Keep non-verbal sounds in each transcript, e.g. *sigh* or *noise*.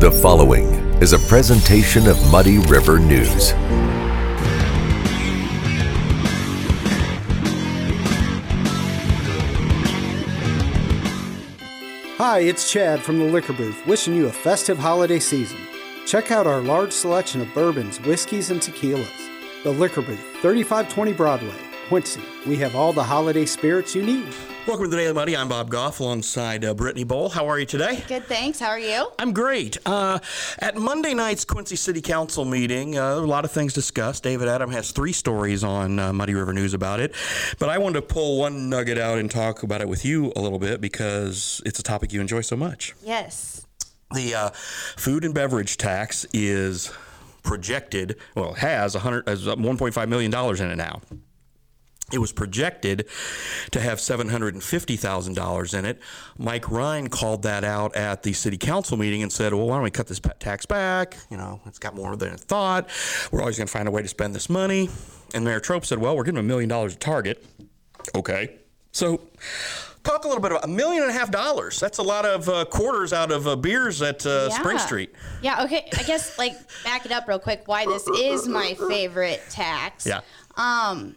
The following is a presentation of Muddy River News. Hi, it's Chad from the Liquor Booth, wishing you a festive holiday season. Check out our large selection of bourbons, whiskeys, and tequilas. The Liquor Booth, 3520 Broadway, Quincy. We have all the holiday spirits you need. Welcome to the Daily Muddy. I'm Bob Gough alongside uh, Brittany Boll. How are you today? Good, thanks. How are you? I'm great. Uh, at Monday night's Quincy City Council meeting, uh, a lot of things discussed. David Adam has three stories on uh, Muddy River News about it, but I wanted to pull one nugget out and talk about it with you a little bit because it's a topic you enjoy so much. Yes. The uh, food and beverage tax is projected, well, has 100, has $1.5 million in it now. It was projected to have $750,000 in it. Mike Ryan called that out at the city council meeting and said, well, why don't we cut this pet tax back? You know, it's got more than it thought. We're always going to find a way to spend this money. And Mayor Troup said, well, we're giving a million dollars a target. Okay. So talk a little bit about a million and a half dollars. That's a lot of uh, quarters out of uh, beers at uh, Yeah. Spring Street. Yeah, okay. I guess, like, back it up real quick why this is my favorite tax. Yeah. Um,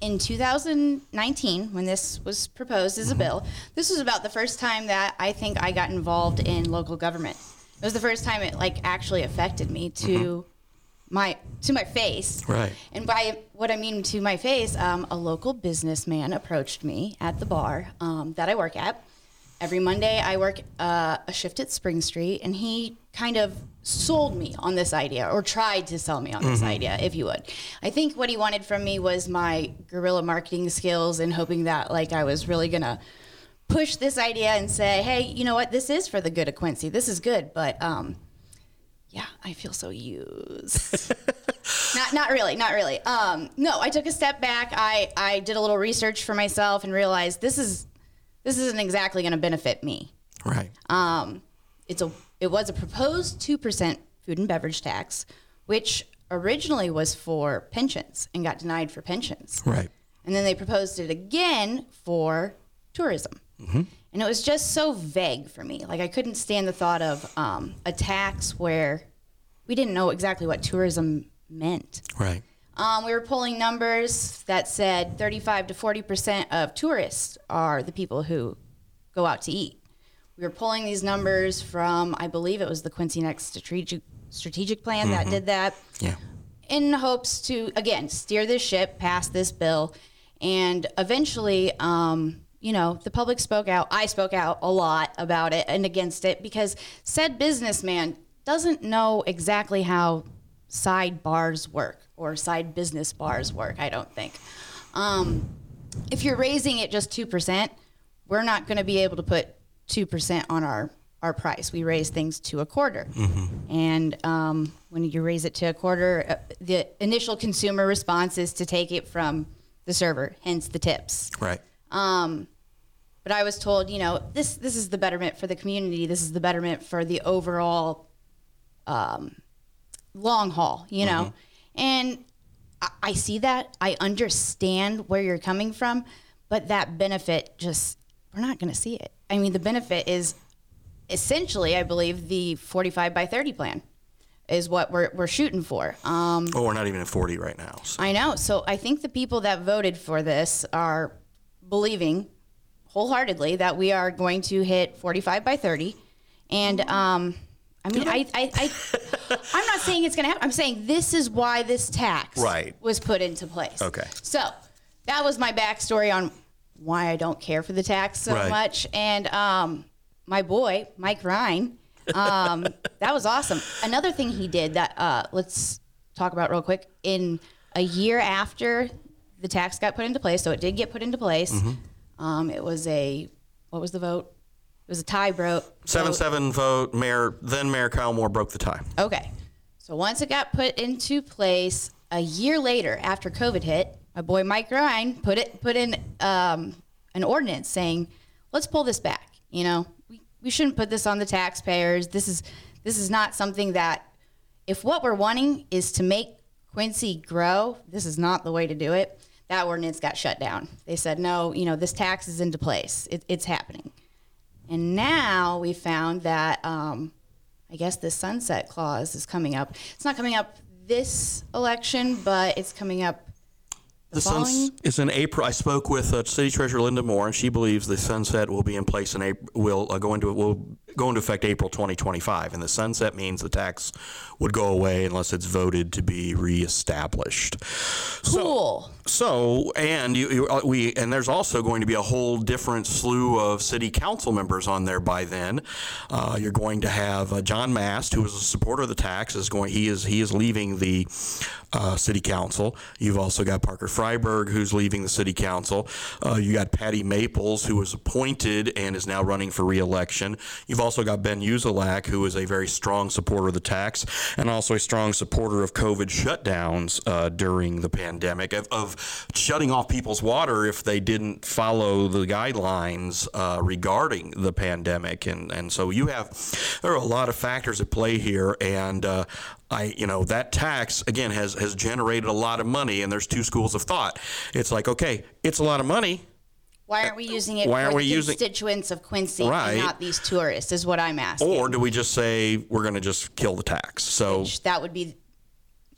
in 2019, when this was proposed as a bill, this was about the first time that I think I got involved in local government. It was the first time it like actually affected me to my to my face. Right. And by what I mean to my face, um, a local businessman approached me at the bar um, that I work at. Every Monday, I work uh, a shift at Spring Street, and he kind of sold me on this idea, or tried to sell me on this idea, if you would. I think what he wanted from me was my guerrilla marketing skills, and hoping that like I was really gonna push this idea and say, hey, you know what, this is for the good of Quincy. This is good, but um, yeah, I feel so used. *laughs* not not really, not really. Um, no, I took a step back. I I did a little research for myself and realized this is this isn't exactly going to benefit me. Right. Um, it's a it was a proposed two percent food and beverage tax, which originally was for pensions and got denied for pensions. right. And then they proposed it again for tourism. And it was just so vague for me. Like, I couldn't stand the thought of um, a tax where we didn't know exactly what tourism meant. Right. Um, we were pulling numbers that said 35 to 40% of tourists are the people who go out to eat. We were pulling these numbers from, I believe it was the Quincy Next strategic, strategic plan that did that. Yeah. in hopes to again steer this ship past this bill. And eventually um, you know the public spoke out. I spoke out a lot about it and against it because said businessman doesn't know exactly how side bars work or side business bars work i don't think um, if you're raising it just 2% we're not going to be able to put 2% on our our price we raise things to a quarter and um, when you raise it to a quarter uh, the initial consumer response is to take it from the server hence the tips Right. um, but I was told, you know, this this is the betterment for the community. This is the betterment for the overall um, long haul, you know. And I, I see that. I understand where you're coming from, but that benefit just we're not going to see it. I mean, the benefit is essentially, I believe, the 45 by 30 plan is what we're we're shooting for. Um, Oh, we're not even at 40 right now. So. I know. So I think the people that voted for this are believing wholeheartedly that we are going to hit 45 by 30. And um, I mean, I, I, I, I'm not saying it's going to happen. I'm saying this is why this tax Right. was put into place. Okay. So that was my backstory on why I don't care for the tax so Right. much. And um, my boy, Mike Ryan, um, *laughs* that was awesome. Another thing he did that uh, let's talk about real quick. In a year after the tax got put into place, so it did get put into place. Mm-hmm. Um, it was a what was the vote? It was a tie vote. Seven seven vote. Mayor, then Mayor Kyle Moore broke the tie. Okay. So once it got put into place, a year later, after COVID hit, my boy Mike Ryan put it put in um, an ordinance saying, "Let's pull this back." You know, we, we shouldn't put this on the taxpayers. This is this is not something that, if what we're wanting is to make Quincy grow, this is not the way to do it. That ordinance got shut down. They said, "No, you know, this tax is into place. It, it's happening." And now we found that um, I guess the sunset clause is coming up. It's not coming up this election, but it's coming up the, The is in April. I spoke with uh, City Treasurer Linda Moore, and she believes the sunset will be in place in April. Will uh, go into will go into effect April 2025, and the sunset means the tax would go away unless it's voted to be reestablished. Cool. So, and you, you, uh, we, and there's also going to be a whole different slew of city council members on there by then. Uh, you're going to have uh, John Mast, who is a supporter of the tax, is going. He is he is leaving the uh, city council. You've also got Parker Freiberg, who's leaving the city council. Uh, you got Patty Maples, who was appointed and is now running for reelection. You've also got Ben Uzelac, who is a very strong supporter of the tax and also a strong supporter of COVID shutdowns uh, during the pandemic, of, of shutting off people's water if they didn't follow the guidelines uh, regarding the pandemic. And, and so you have, there are a lot of factors at play here. And uh, I, you know, that tax again has has generated a lot of money, and there's two schools of thought. It's like, okay, it's a lot of money. Why aren't we using it Why for aren't we the using- constituents of Quincy Right. and not these tourists? Is what I'm asking. Or do we just say we're going to just kill the tax? So Which that would be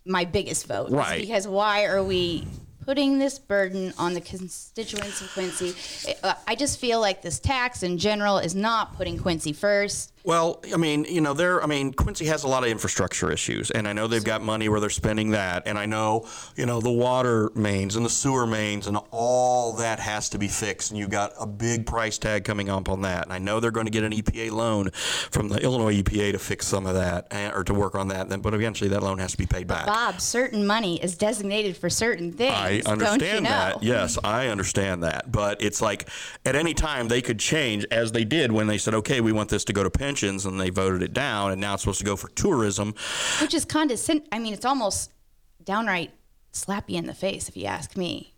my biggest vote. Right. Because why are we putting this burden on the constituents of Quincy? Uh, I just feel like this tax in general is not putting Quincy first. Well, I mean, you know, there. I mean, Quincy has a lot of infrastructure issues, and I know they've got money where they're spending that, and I know, you know, the water mains and the sewer mains and all that has to be fixed, and you've got a big price tag coming up on that, and I know they're going to get an EPA loan from the Illinois EPA to fix some of that or to work on that, then, but eventually that loan has to be paid back. Bob, certain money is designated for certain things. I understand you know? that. Yes, I understand that. But it's like at any time they could change, as they did when they said, okay, we want this to go to and they voted it down, and now it's supposed to go for tourism. Which is condescending. I mean, it's almost downright slap you in the face if you ask me.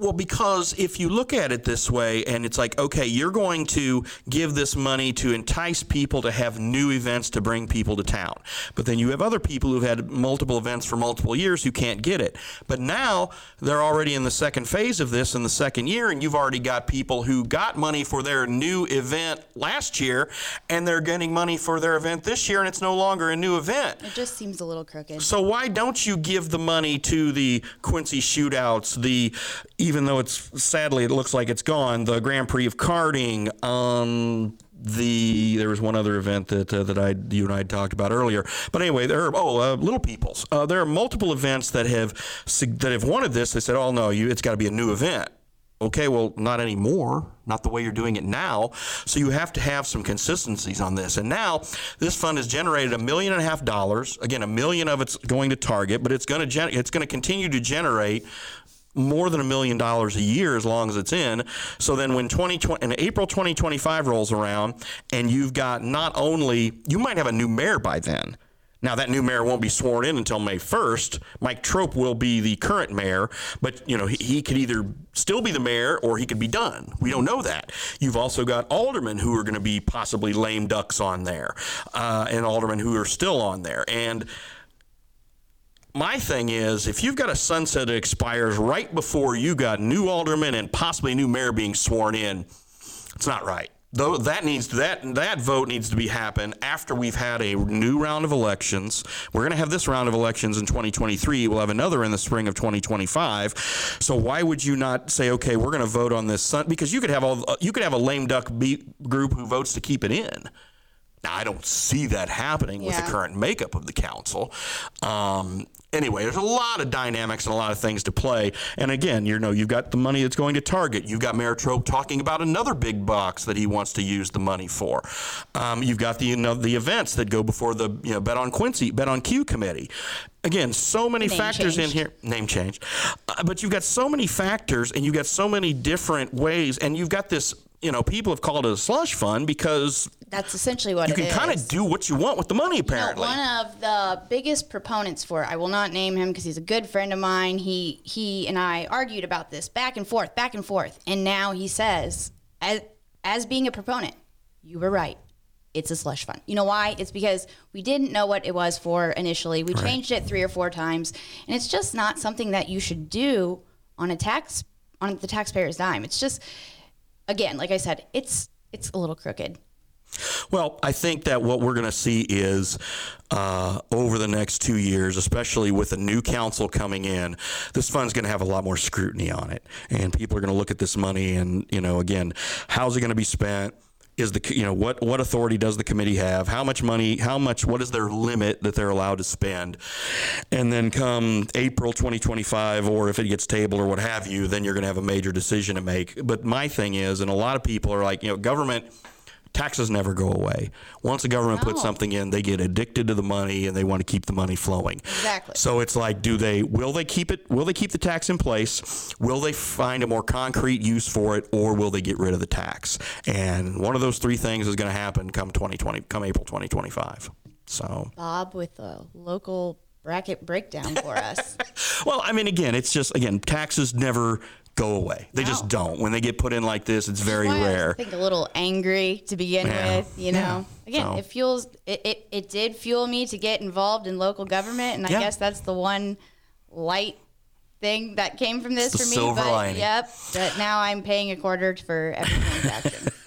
Well, because if you look at it this way, and it's like, okay, you're going to give this money to entice people to have new events to bring people to town. But then you have other people who've had multiple events for multiple years who can't get it. But now they're already in the second phase of this in the second year, and you've already got people who got money for their new event last year, and they're getting money for their event this year, and it's no longer a new event. It just seems a little crooked. So why don't you give the money to the Quincy shootouts, the even though it's sadly it looks like it's gone, the Grand Prix of karting, um the there was one other event that uh, that I you and I talked about earlier. But anyway, there are oh uh, Little People's. Uh, there are multiple events that have that have wanted this. They said, oh no, you it's got to be a new event. Okay, well, not anymore. Not the way you're doing it now. So you have to have some consistencies on this. And now this fund has generated a million and a half dollars. Again, a million of it's going to Target, but it's going to gen- it's going to continue to generate more than a million dollars a year as long as it's in. So then when 2020 and April 2025 rolls around and you've got not only you might have a new mayor by then. Now that new mayor won't be sworn in until May 1st. Mike Troup will be the current mayor, but you know he, he could either still be the mayor or he could be done. We don't know that. You've also got aldermen who are going to be possibly lame ducks on there, uh, and aldermen who are still on there. And my thing is, if you've got a sunset that expires right before you got new aldermen and possibly new mayor being sworn in, it's not right. Though that needs that that vote needs to be happen after we've had a new round of elections. We're going to have this round of elections in 2023. We'll have another in the spring of 2025. So why would you not say, okay, we're going to vote on this? Sun-? Because you could have all you could have a lame duck group who votes to keep it in. Now, I don't see that happening with the current makeup of the council. Um, anyway, there's a lot of dynamics and a lot of things to play. And again, you know, you've got the money that's going to Target. You've got Mayor Troup talking about another big box that he wants to use the money for. Um, you've got the you know, the events that go before the you know Bet on Quincy, Bet on Q committee. Again, so many Name factors in here. Name change, uh, but you've got so many factors, and you've got so many different ways, and you've got this. You know, people have called it a slush fund because That's essentially what you can kind of do what you want with the money, apparently. one of the biggest proponents for it, I will not name him because he's a good friend of mine. He he and I argued about this back and forth, back and forth, and now he says, as as being a proponent, you were right. It's a slush fund. You know why? It's because we didn't know what it was for initially. We changed it three or four times, and it's just not something that you should do on a tax on the taxpayer's dime. It's just, again, like I said, it's it's a little crooked. Well, I think that what we're going to see is uh, over the next two years, especially with a new council coming in, this fund's going to have a lot more scrutiny on it, and people are going to look at this money and you know, again, how's it going to be spent? Is the you know what what authority does the committee have? How much money? How much? What is their limit that they're allowed to spend? And then come April 2025, or if it gets tabled or what have you, then you're going to have a major decision to make. But my thing is, and a lot of people are like, you know, government taxes never go away. Once the government puts something in, they get addicted to the money and they want to keep the money flowing. Exactly. So it's like, do they? Will they keep it? Will they keep the tax in place? Will they find a more concrete use for it, or will they get rid of the tax? And one of those three things is going to happen come 2020, come April 2025. So. Bob with a local bracket breakdown for us. *laughs* Well, I mean, again, it's just again, taxes never go away. They just don't. When they get put in like this, it's very Why I was, rare. I think a little angry to begin Yeah. with. You know, again, So- it fuels. It, it it did fuel me to get involved in local government, and I Yeah. guess that's the one light thing that came from this for me. silver but lining. yep, but now I'm paying a quarter for every transaction. *laughs*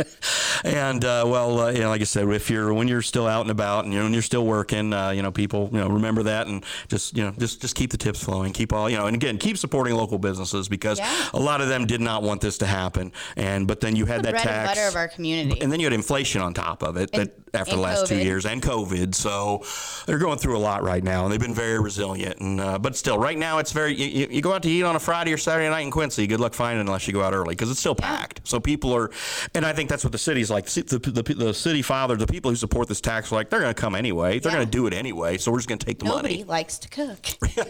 And uh, well, uh, you know, like I said, if you're when you're still out and about and you know, when you're still working, uh, you know, people, you know, remember that and just you know, just just keep the tips flowing, keep all, you know, and again, keep supporting local businesses because Yeah. a lot of them did not want this to happen. And but then you had the that bread tax. and butter of our community. and then you had inflation on top of it And- that after the last two years and COVID. So they're going through a lot right now, and they've been very resilient. And uh, but still, right now it's very. You- you go out to eat on a Friday or Saturday night in Quincy. Good luck finding it unless you go out early because it's still packed. So people are, and I think that's what the city's like. The, the, the, the city fathers, the people who support this tax, are like they're going to come anyway. They're Yeah. going to do it anyway. So we're just going to take the Nobody money. likes to cook. *laughs*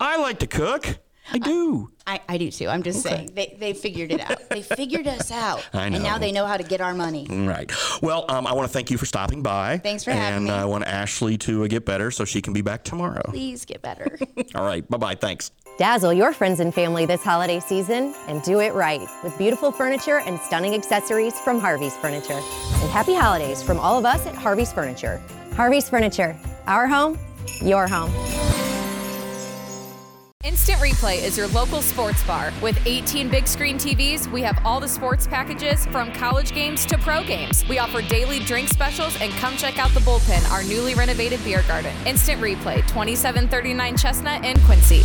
I like to cook. I do. I, I do too. I'm just saying they, they figured it out. They figured us *laughs* out, I and now they know how to get our money. Right. Well, um, I want to thank you for stopping by. Thanks for having me. And I want Ashley to uh, get better so she can be back tomorrow. Please get better. *laughs* All right. Bye bye. Thanks. Dazzle your friends and family this holiday season and do it right with beautiful furniture and stunning accessories from Harvey's Furniture. And happy holidays from all of us at Harvey's Furniture. Harvey's Furniture, our home, your home. Instant Replay is your local sports bar. With 18 big screen TVs, we have all the sports packages from college games to pro games. We offer daily drink specials and come check out the bullpen, our newly renovated beer garden. Instant Replay, 2739 Chestnut in Quincy.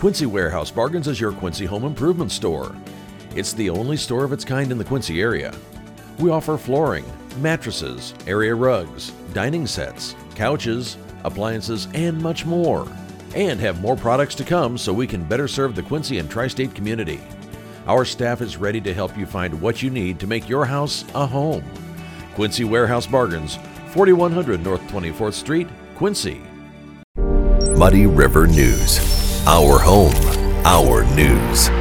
Quincy Warehouse Bargains is your Quincy home improvement store. It's the only store of its kind in the Quincy area. We offer flooring, mattresses, area rugs, dining sets, couches, appliances, and much more. And have more products to come so we can better serve the Quincy and tri state community. Our staff is ready to help you find what you need to make your house a home. Quincy Warehouse Bargains, 4100 North 24th Street, Quincy. Muddy River News. Our home, our news.